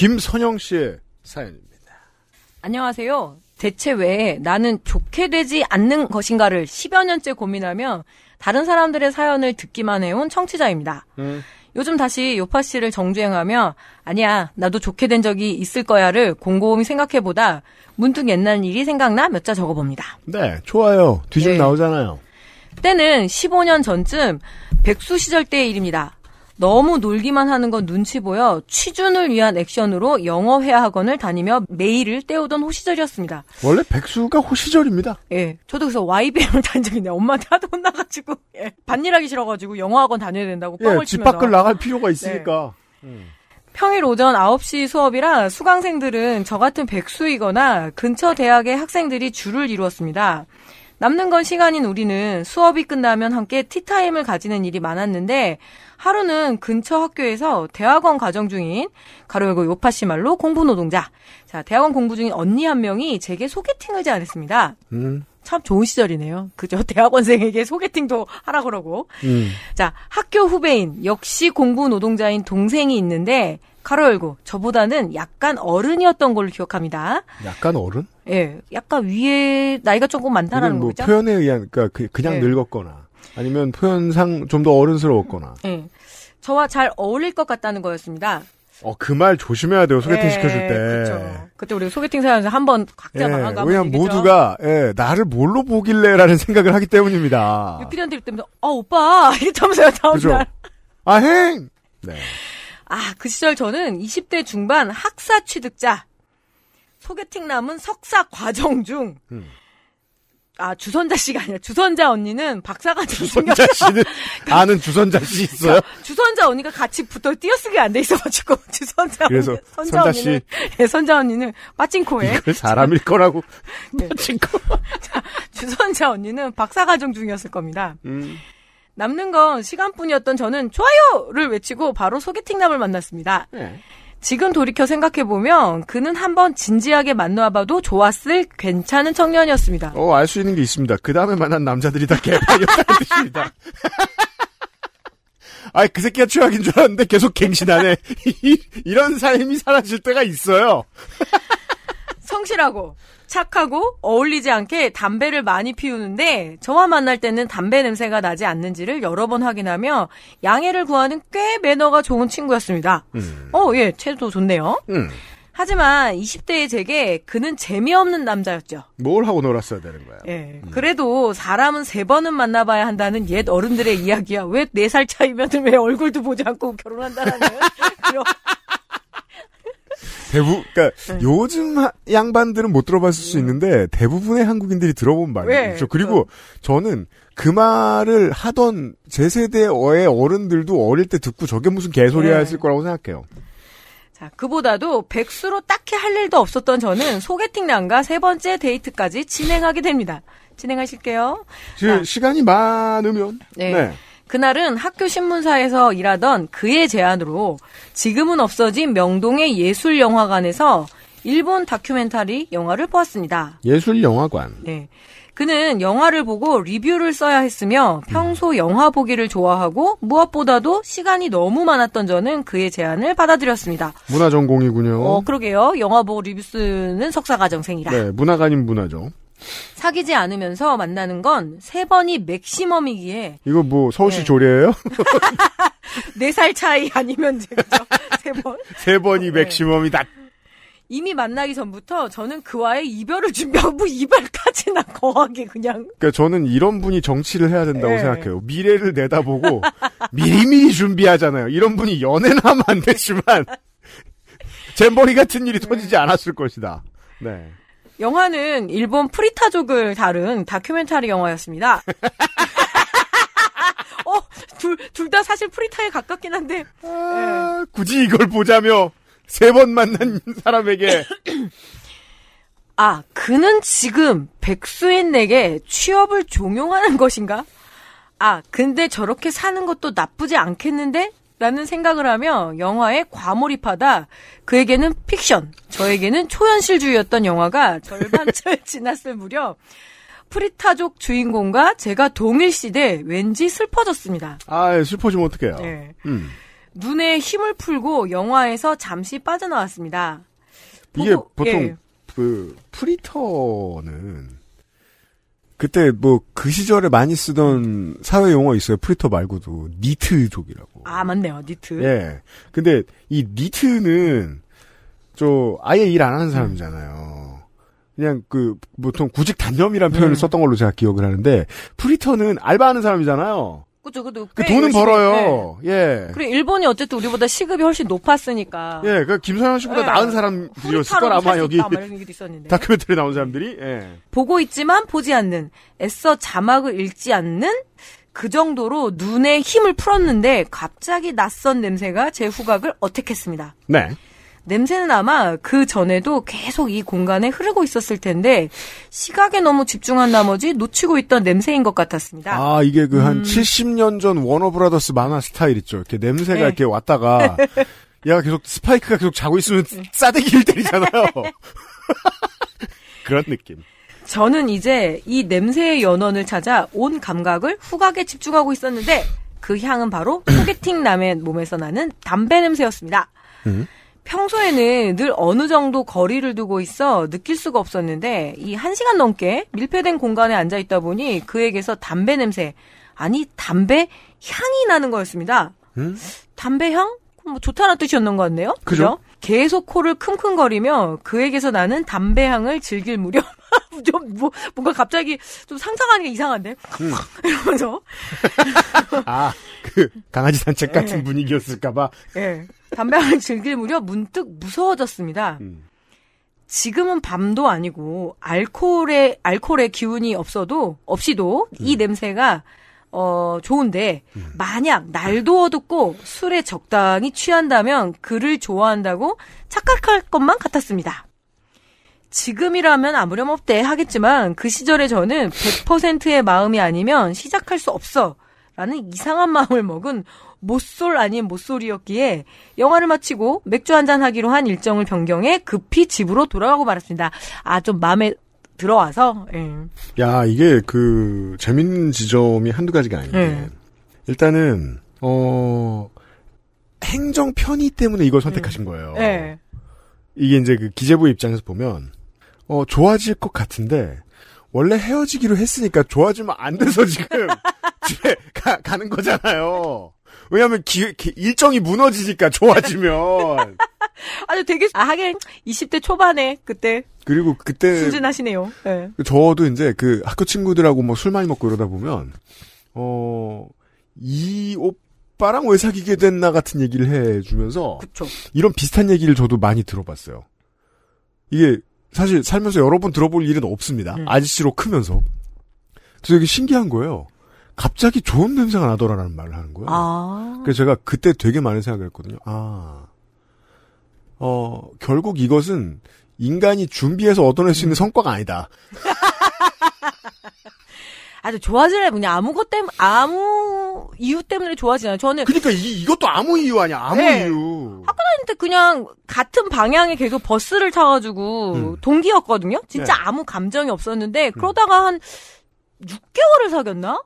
김선영 씨의 사연입니다. 안녕하세요. 대체 왜 나는 좋게 되지 않는 것인가를 10여 년째 고민하며 다른 사람들의 사연을 듣기만 해온 청취자입니다. 음. 요즘 다시 요파 씨를 정주행하며 아니야 나도 좋게 된 적이 있을 거야를 곰곰이 생각해보다 문득 옛날 일이 생각나 몇 자 적어봅니다. 네, 좋아요. 뒤좀 네. 나오잖아요. 때는 15년 전쯤 백수 시절 때의 일입니다. 너무 놀기만 하는 건 눈치 보여 취준을 위한 액션으로 영어 회화 학원을 다니며 매일을 때우던 호시절이었습니다. 원래 백수가 호시절입니다. 예, 저도 그래서 YBM을 다닌 적이 있네요. 엄마한테 하도 혼나가지고 예, 반일하기 싫어가지고 영어 학원 다녀야 된다고 뻥을 예, 집 치면서 밖을 나갈 필요가 있으니까. 평일 오전 9시 수업이라 수강생들은 저 같은 백수이거나 근처 대학의 학생들이 줄을 이루었습니다. 남는 건 시간인 우리는 수업이 끝나면 함께 티타임을 가지는 일이 많았는데 하루는 근처 학교에서 대학원 가정 중인 가로 열고 요파 씨 말로 공부 노동자. 자, 대학원 공부 중인 언니 한 명이 제게 소개팅을 제안했습니다. 음, 참 좋은 시절이네요. 그죠? 대학원생에게 소개팅도 하라 그러고. 음. 자, 학교 후배인 역시 공부 노동자인 동생이 있는데 가로 열고 저보다는 약간 어른이었던 걸로 기억합니다. 약간 어른? 예, 약간 위에 나이가 조금 많다라는 뭐 거죠. 표현에 의한, 그러니까 그, 그냥 네. 늙었거나, 아니면 표현상 좀 더 어른스러웠거나. 예. 저와 잘 어울릴 것 같다는 거였습니다. 어, 그 말 조심해야 돼요, 소개팅 예, 시켜줄 때. 그쵸. 그때 우리 소개팅 사연에서 한번 각자 예, 망한 거 왜냐면 모두가, 예, 나를 뭘로 보길래라는 생각을 하기 때문입니다. 유피디한테 때문에 아 오빠 이러면서요 다음 그죠? 날. 아, 행! 네. 아, 그 시절 저는 20대 중반 학사 취득자. 소개팅 남은 석사 과정 중. 음. 아, 주선자 씨가 아니라 주선자 언니는 박사가 주선자 씨는, 아는 주선자 씨 있어요? 주선자 언니가 같이 붙어 띄어쓰기 안 돼 있어가지고 주선자 그래서 언니, 선자 선자 언니는 네, 선자 언니는 빠찡코에 이걸 사람일 거라고. 네. 친구. 주선자 언니는 박사 과정 중이었을 겁니다. 음. 남는 건 시간뿐이었던 저는 좋아요를 외치고 바로 소개팅남을 만났습니다. 네. 지금 돌이켜 생각해보면 그는 한번 진지하게 만나봐도 좋았을 괜찮은 청년이었습니다. 어, 알 수 있는 게 있습니다. 그 다음에 만난 남자들이 다 개판이었다는 뜻입니다. 아이, 그 새끼가 최악인 줄 알았는데 계속 갱신하네. 이- 이런 삶이 사라질 때가 있어요. 성실하고 착하고 어울리지 않게 담배를 많이 피우는데 저와 만날 때는 담배 냄새가 나지 않는지를 여러 번 확인하며 양해를 구하는 꽤 매너가 좋은 친구였습니다. 어, 예, 채도 좋네요. 음. 하지만 20대의 제게 그는 재미없는 남자였죠. 뭘 하고 놀았어야 되는 거야. 예. 그래도 사람은 세 번은 만나봐야 한다는 옛 어른들의 이야기야. 왜 네 살 차이면 왜 얼굴도 보지 않고 결혼한다라는 그런 대부, 그니까, 네. 요즘 하- 양반들은 못 들어봤을 수 있는데, 대부분의 한국인들이 들어본 왜? 말이죠. 그리고 저는 그 말을 하던 제 세대의 어른들도 어릴 때 듣고 저게 무슨 개소리야 네. 했을 거라고 생각해요. 자, 그보다도 백수로 딱히 할 일도 없었던 저는 소개팅남과 세 번째 데이트까지 진행하게 됩니다. 진행하실게요. 지- 자. 시간이 많으면, 네. 네. 그날은 학교 신문사에서 일하던 그의 제안으로 지금은 없어진 명동의 예술영화관에서 일본 다큐멘터리 영화를 보았습니다. 예술영화관. 네. 그는 영화를 보고 리뷰를 써야 했으며 평소 영화 보기를 좋아하고 무엇보다도 시간이 너무 많았던 저는 그의 제안을 받아들였습니다. 문화 전공이군요. 어, 그러게요. 영화 보고 리뷰 쓰는 석사과정생이라. 네, 아닌 문화죠. 사귀지 않으면서 만나는 건 세 번이 맥시멈이기에 이거 뭐 서울시 네. 조례예요? 네 살 차이 아니면 그죠? 세 번. 세 번이 맥시멈이다. 이미 만나기 전부터 저는 그와의 이별을 준비하고 뭐 이별까지나 거하게 그냥 그러니까 저는 이런 분이 정치를 해야 된다고 네. 생각해요. 미래를 내다보고 미리미리 준비하잖아요. 이런 분이 연애는 하면 안 되지만 잼버리 같은 일이 터지지 않았을 것이다. 네. 영화는 일본 프리타족을 다룬 다큐멘터리 영화였습니다. 둘, 둘 다 사실 프리타에 가깝긴 한데. 아, 굳이 이걸 보자며 세 번 만난 사람에게 아, 그는 지금 백수인에게 취업을 종용하는 것인가? 아, 근데 저렇게 사는 것도 나쁘지 않겠는데? 라는 생각을 하며 영화에 과몰입하다 그에게는 픽션, 저에게는 초현실주의였던 영화가 절반쯤 지났을 무렵 프리타족 주인공과 제가 동일 시대 왠지 슬퍼졌습니다. 아 슬퍼지면 어떡해요. 네. 음. 눈에 힘을 풀고 영화에서 잠시 빠져나왔습니다. 이게 보고- 보통 예. 그 프리터는 그때 뭐 그 시절에 많이 쓰던 사회 용어 있어요. 프리터 말고도 니트족이라고. 아 맞네요 니트. 예. 근데 이 니트는 저 아예 일 안 하는 사람이잖아요. 그냥 그 보통 구직 단념이라는 표현을 음. 썼던 걸로 제가 기억을 하는데 프리터는 알바하는 사람이잖아요. 그죠 그죠. 그꽤 돈은. 벌어요. 예. 그래 일본이 어쨌든 우리보다 시급이 훨씬 높았으니까. 예, 그 김서현 씨보다 네. 나은 사람들이었을 걸 아마 여기. 다큐멘터리 나온 사람들이 예. 보고 있지만 보지 않는 애써 자막을 읽지 않는 그 정도로 눈에 힘을 풀었는데 갑자기 낯선 냄새가 제 후각을 attack했습니다. 네. 냄새는 아마 그 전에도 계속 이 공간에 흐르고 있었을 텐데 시각에 너무 집중한 나머지 놓치고 있던 냄새인 것 같았습니다. 아, 이게 그 음. 한 70년 전 워너브라더스 만화 스타일 있죠. 이렇게 냄새가 네. 이렇게 왔다가 얘가 계속 스파이크가 계속 자고 있으면 네. 싸대기를 때리잖아요. 그런 느낌. 저는 이제 이 냄새의 연원을 찾아 온 감각을 후각에 집중하고 있었는데 그 향은 바로 소개팅 남의 몸에서 나는 담배 냄새였습니다. 음. 평소에는 늘 어느 정도 거리를 두고 있어 느낄 수가 없었는데 이 한 시간 넘게 밀폐된 공간에 앉아 있다 보니 그에게서 담배 냄새 아니 담배 향이 나는 거였습니다. 음? 담배 향? 뭐 좋다는 뜻이었는 것 같네요. 그죠? 계속 코를 킁킁거리며 그에게서 나는 담배 향을 즐길 무렵 좀 뭐, 뭔가 갑자기 좀 상상하니까 이상한데 음. 이러면서 아, 그 강아지 산책 같은 네. 분위기였을까봐. 예 담배 향을 즐길 무렵 문득 무서워졌습니다. 음. 지금은 밤도 아니고 알코올의 알코올의 기운이 없어도 없이도 이 냄새가 어 좋은데 만약 날도 어둡고 술에 적당히 취한다면 그를 좋아한다고 착각할 것만 같았습니다. 지금이라면 아무렴 없대 하겠지만 그 시절에 저는 100%의 마음이 아니면 시작할 수 없어 라는 이상한 마음을 먹은 못쏠 아닌 못쏠이었기에 영화를 마치고 맥주 한잔 하기로 한 일정을 변경해 급히 집으로 돌아가고 말았습니다. 아 좀 마음에 들어와서 예. 야, 이게 그 재밌는 지점이 한두 가지가 아닌데. 네. 일단은 어 행정 편의 때문에 이걸 선택하신 거예요. 예. 이게 이제 그 기재부 입장에서 보면 어 좋아질 것 같은데 원래 헤어지기로 했으니까 좋아지면 안 돼서 지금 집에 가, 가는 거잖아요. 왜냐하면 기- 기- 일정이 무너지니까 좋아지면 아주 되게 아 하긴 20대 초반에 그때 그리고 그때 순진하시네요. 예. 저도 이제 그 학교 친구들하고 뭐 술 많이 먹고 이러다 보면 어 이 오빠랑 왜 사귀게 됐나 같은 얘기를 해주면서 그쵸. 이런 비슷한 얘기를 저도 많이 들어봤어요. 이게 사실 살면서 여러 번 들어볼 일은 없습니다. 음. 아저씨로 크면서. 그래서 되게 신기한 거예요. 갑자기 좋은 냄새가 나더라라는 말을 하는 거예요. 아. 그래서 제가 그때 되게 많은 생각을 했거든요. 아, 어, 결국 이것은 인간이 준비해서 얻어낼 수 있는 성과가 아니다. 아주 좋아지래 그냥 아무 것 때문에 아무 이유 때문에 좋아지지 않아요. 저는 그러니까 이, 이것도 아무 이유 아니야. 아무 네. 이유. 근데 그냥 같은 방향에 계속 버스를 타가지고 음. 동기였거든요. 진짜 네. 아무 감정이 없었는데 그러다가 한 6개월을 사귀었나?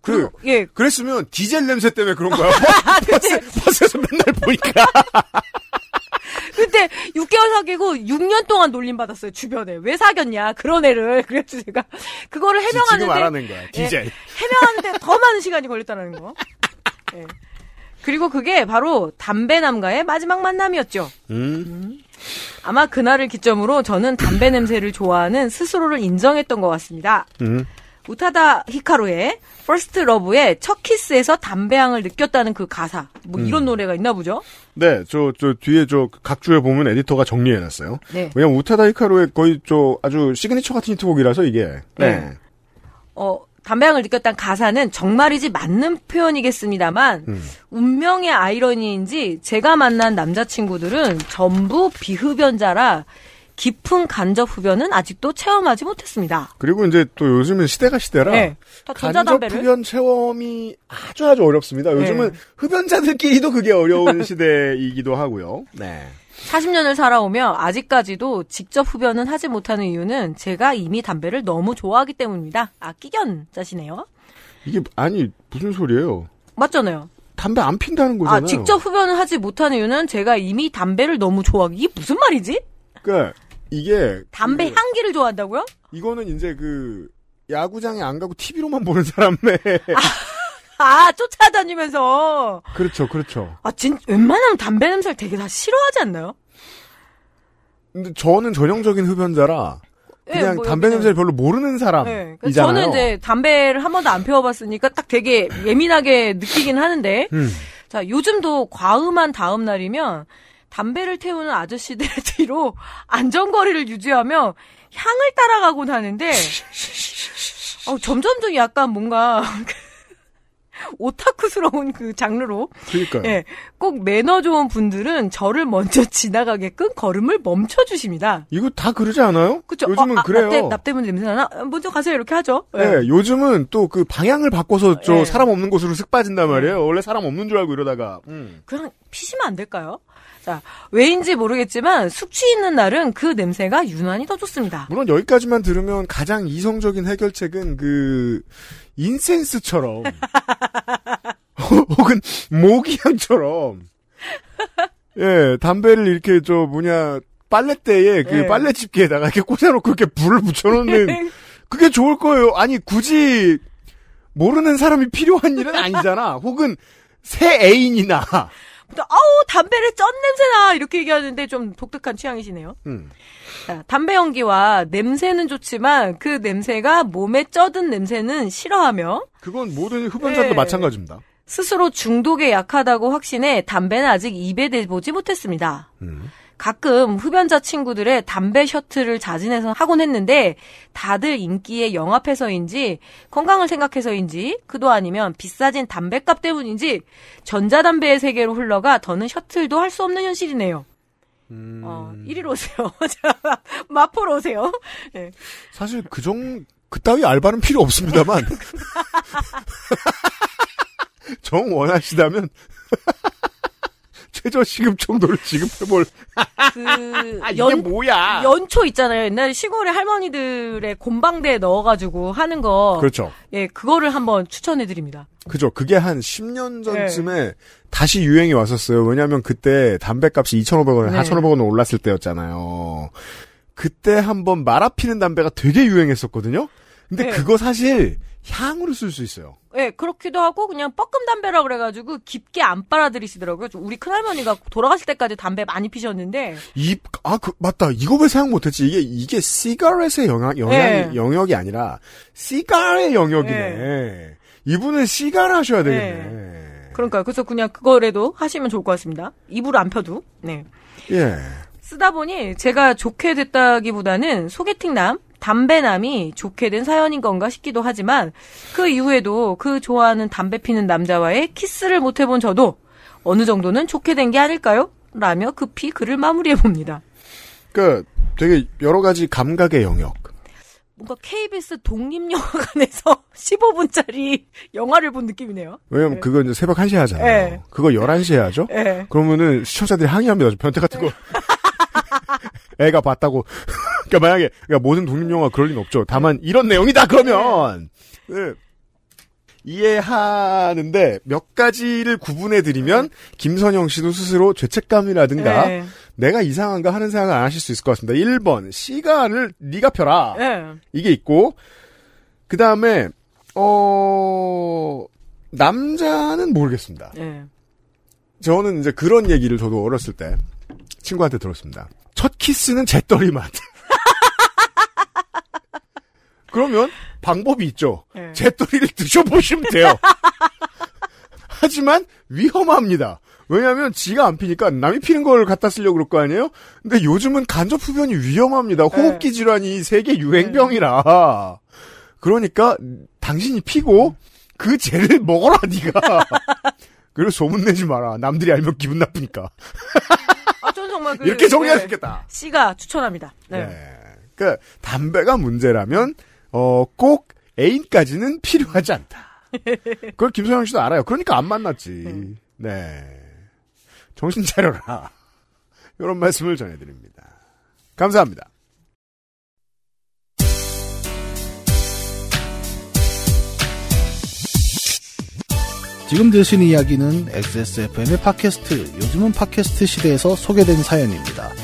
그, 그리고- 예. 그랬으면 디젤 냄새 때문에 그런 거야. 버스, 버스에서 맨날 보니까. 그때 6개월 사귀고 6년 동안 놀림 받았어요 주변에 왜 사귀었냐 그런 애를 그래서 제가 그거를 지금 해명하는데 알아낸 거야. 디젤. 해명하는데 더 많은 시간이 걸렸다는 거. 예. 그리고 그게 바로 담배남과의 마지막 만남이었죠. 음. 아마 그날을 기점으로 저는 담배 냄새를 좋아하는 스스로를 인정했던 것 같습니다. 음. 우타다 히카루의 First Love의 첫 키스에서 담배향을 느꼈다는 그 가사. 뭐 이런 음. 노래가 있나 보죠? 네, 저, 저, 뒤에 저, 각주에 보면 에디터가 정리해놨어요. 네. 왜냐면 우타다 히카루의 거의 저, 아주 시그니처 같은 히트곡이라서 이게. 네. 어, 담배향을 느꼈다는 가사는 정말이지 맞는 표현이겠습니다만 음. 운명의 아이러니인지 제가 만난 남자친구들은 전부 비흡연자라 깊은 간접 흡연은 아직도 체험하지 못했습니다. 그리고 이제 또 요즘은 시대가 시대라 네. 다 간접 흡연 체험이 아주 아주 어렵습니다. 요즘은 네. 흡연자들끼리도 그게 어려운 시대이기도 하고요. 네. 40년을 살아오며 아직까지도 직접 흡연은 하지 못하는 이유는 제가 이미 담배를 너무 좋아하기 때문입니다. 아, 끼견자시네요. 이게 아니 무슨 소리예요? 맞잖아요. 담배 안 핀다는 거잖아요. 아, 직접 흡연을 하지 못하는 이유는 제가 이미 담배를 너무 좋아하기. 이게 무슨 말이지? 그러니까 이게 담배 그, 향기를 좋아한다고요? 이거는 이제 그 야구장에 안 가고 TV로만 보는 사람의 아, 쫓아다니면서. 그렇죠, 그렇죠. 아, 진, 웬만하면 담배 냄새를 되게 다 싫어하지 않나요? 근데 저는 전형적인 흡연자라 예, 그냥 뭐 담배 여기는- 냄새를 별로 모르는 네. 사람이잖아요. 그래서 저는 이제 담배를 한 번도 안 피워봤으니까 딱 되게 예민하게 느끼긴 하는데, 음. 자, 요즘도 과음한 다음 날이면 담배를 태우는 아저씨들 뒤로 안전거리를 유지하며 향을 따라가곤 하는데, 어, 점점 더 약간 뭔가, 오타쿠스러운 그 장르로, 그러니까요. 예, 꼭 매너 좋은 분들은 저를 먼저 지나가게끔 걸음을 멈춰 주십니다. 이거 다 그러지 않아요? 그쵸? 요즘은 어, 아, 그래요. 나, 때, 나 때문에 냄새나나? 어, 먼저 가세요. 이렇게 하죠. 예. 네, 요즘은 또 그 방향을 바꿔서 저 네. 사람 없는 곳으로 쓱 빠진단 말이에요. 원래 사람 없는 줄 알고 이러다가. 음. 그냥 피시면 안 될까요? 자, 왜인지 모르겠지만 숙취 있는 날은 그 냄새가 유난히 더 좋습니다. 물론 여기까지만 들으면 가장 이성적인 해결책은 그 인센스처럼 혹은 모기향처럼 예 담배를 이렇게 저 뭐냐 빨랫대에 그 예. 빨래 집게에다가 이렇게 꽂아놓고 이렇게 불을 붙여놓는 그게 좋을 거예요. 아니 굳이 모르는 사람이 필요한 일은 아니잖아. 혹은 새 애인이나 아우 담배를 쩐 냄새나 이렇게 얘기하는데 좀 독특한 취향이시네요. 음. 자, 담배 연기와 냄새는 좋지만 그 냄새가 몸에 쩌든 냄새는 싫어하며 그건 모든 흡연자도 예. 마찬가지입니다. 스스로 중독에 약하다고 확신해 담배는 아직 입에 대보지 못했습니다. 음. 가끔 흡연자 친구들의 담배 셔틀을 자진해서 하곤 했는데 다들 인기에 영합해서인지 건강을 생각해서인지 그도 아니면 비싸진 담배값 때문인지 전자담배의 세계로 흘러가 더는 셔틀도 할 수 없는 현실이네요. 음. 어, 이리로 오세요. 자, 마포로 오세요. 네. 사실 그 정, 그따위 알바는 필요 없습니다만. 정 원하시다면, 최저시급 정도를 지급해볼. 그 아, 이게 연, 뭐야? 연초 있잖아요. 옛날에 시골에 할머니들의 곤방대에 넣어가지고 하는 거. 그렇죠. 예, 그거를 한번 추천해드립니다. 그죠. 그게 한 10년 전쯤에 다시 유행이 왔었어요. 왜냐하면 그때 담배값이 2,500원, 네. 4,500원 올랐을 때였잖아요. 그때 한번 말아 피는 담배가 되게 유행했었거든요. 근데 네. 그거 사실 향으로 쓸 수 있어요. 예, 그렇기도 하고 그냥 뻐끔 담배라 그래가지고 깊게 안 빨아들이시더라고요. 좀 우리 큰할머니가 돌아가실 때까지 담배 많이 피셨는데 이, 아, 그, 맞다. 이거 왜 생각 못했지? 이게, 이게 시가렛의 영향, 영향이, 네. 영역이 아니라, 시가의 영역이네. 이분은 시가를 하셔야 되겠네. 그러니까요. 그래서 그냥 그거라도 하시면 좋을 것 같습니다. 입으로 안 펴도. 네. 예. 쓰다 보니 제가 좋게 됐다기보다는 소개팅남, 담배남이 좋게 된 사연인 건가 싶기도 하지만 그 이후에도 그 좋아하는 담배 피는 남자와의 키스를 못 해본 저도 어느 정도는 좋게 된 게 아닐까요? 라며 급히 글을 마무리해 봅니다. 그니까, 되게 여러 가지 감각의 영역. 뭔가 KBS 독립영화관에서 15분짜리 영화를 본 느낌이네요. 왜냐면 네. 그거 이제 새벽 1시에 하잖아요. 네. 그거 11시에 하죠? 예. 그러면은 시청자들이 항의합니다. 저 변태 같은 거. 애가 봤다고. 그러니까 만약에 그러니까 모든 독립 영화 그럴 리는 없죠. 다만 이런 내용이다 그러면 네. 이해하는데 몇 가지를 구분해 드리면 김선영 씨도 스스로 죄책감이라든가 예. 내가 이상한가 하는 생각을 안 하실 수 있을 것 같습니다. 1번 시간을 네가 펴라. 예. 이게 있고 그 다음에 어 남자는 모르겠습니다. 예. 저는 이제 그런 얘기를 저도 어렸을 때 친구한테 들었습니다. 첫 키스는 잿더리 맛. 그러면 방법이 있죠. 네. 잿더리를 드셔보시면 돼요. 하지만 위험합니다. 왜냐하면 지가 안 피니까 남이 피는 걸 갖다 쓰려고 그럴 거 아니에요? 근데 요즘은 간접 흡연이 위험합니다. 호흡기 질환이 세계 유행병이라. 그러니까 당신이 피고 그 죄를 먹어라 네가. 그리고 소문 내지 마라. 남들이 알면 기분 나쁘니까. 아, 전 정말 그, 이렇게 정리할 수 네, 있겠다. C가 추천합니다. 네. 네. 그러니까 담배가 문제라면 어, 꼭 애인까지는 필요하지 않다. 그걸 김소영 씨도 알아요. 그러니까 안 만났지. 네. 정신 차려라. 이런 말씀을 전해드립니다. 감사합니다. 지금 들으신 이야기는 XSFM의 팟캐스트, 요즘은 팟캐스트 시대에서 소개된 사연입니다.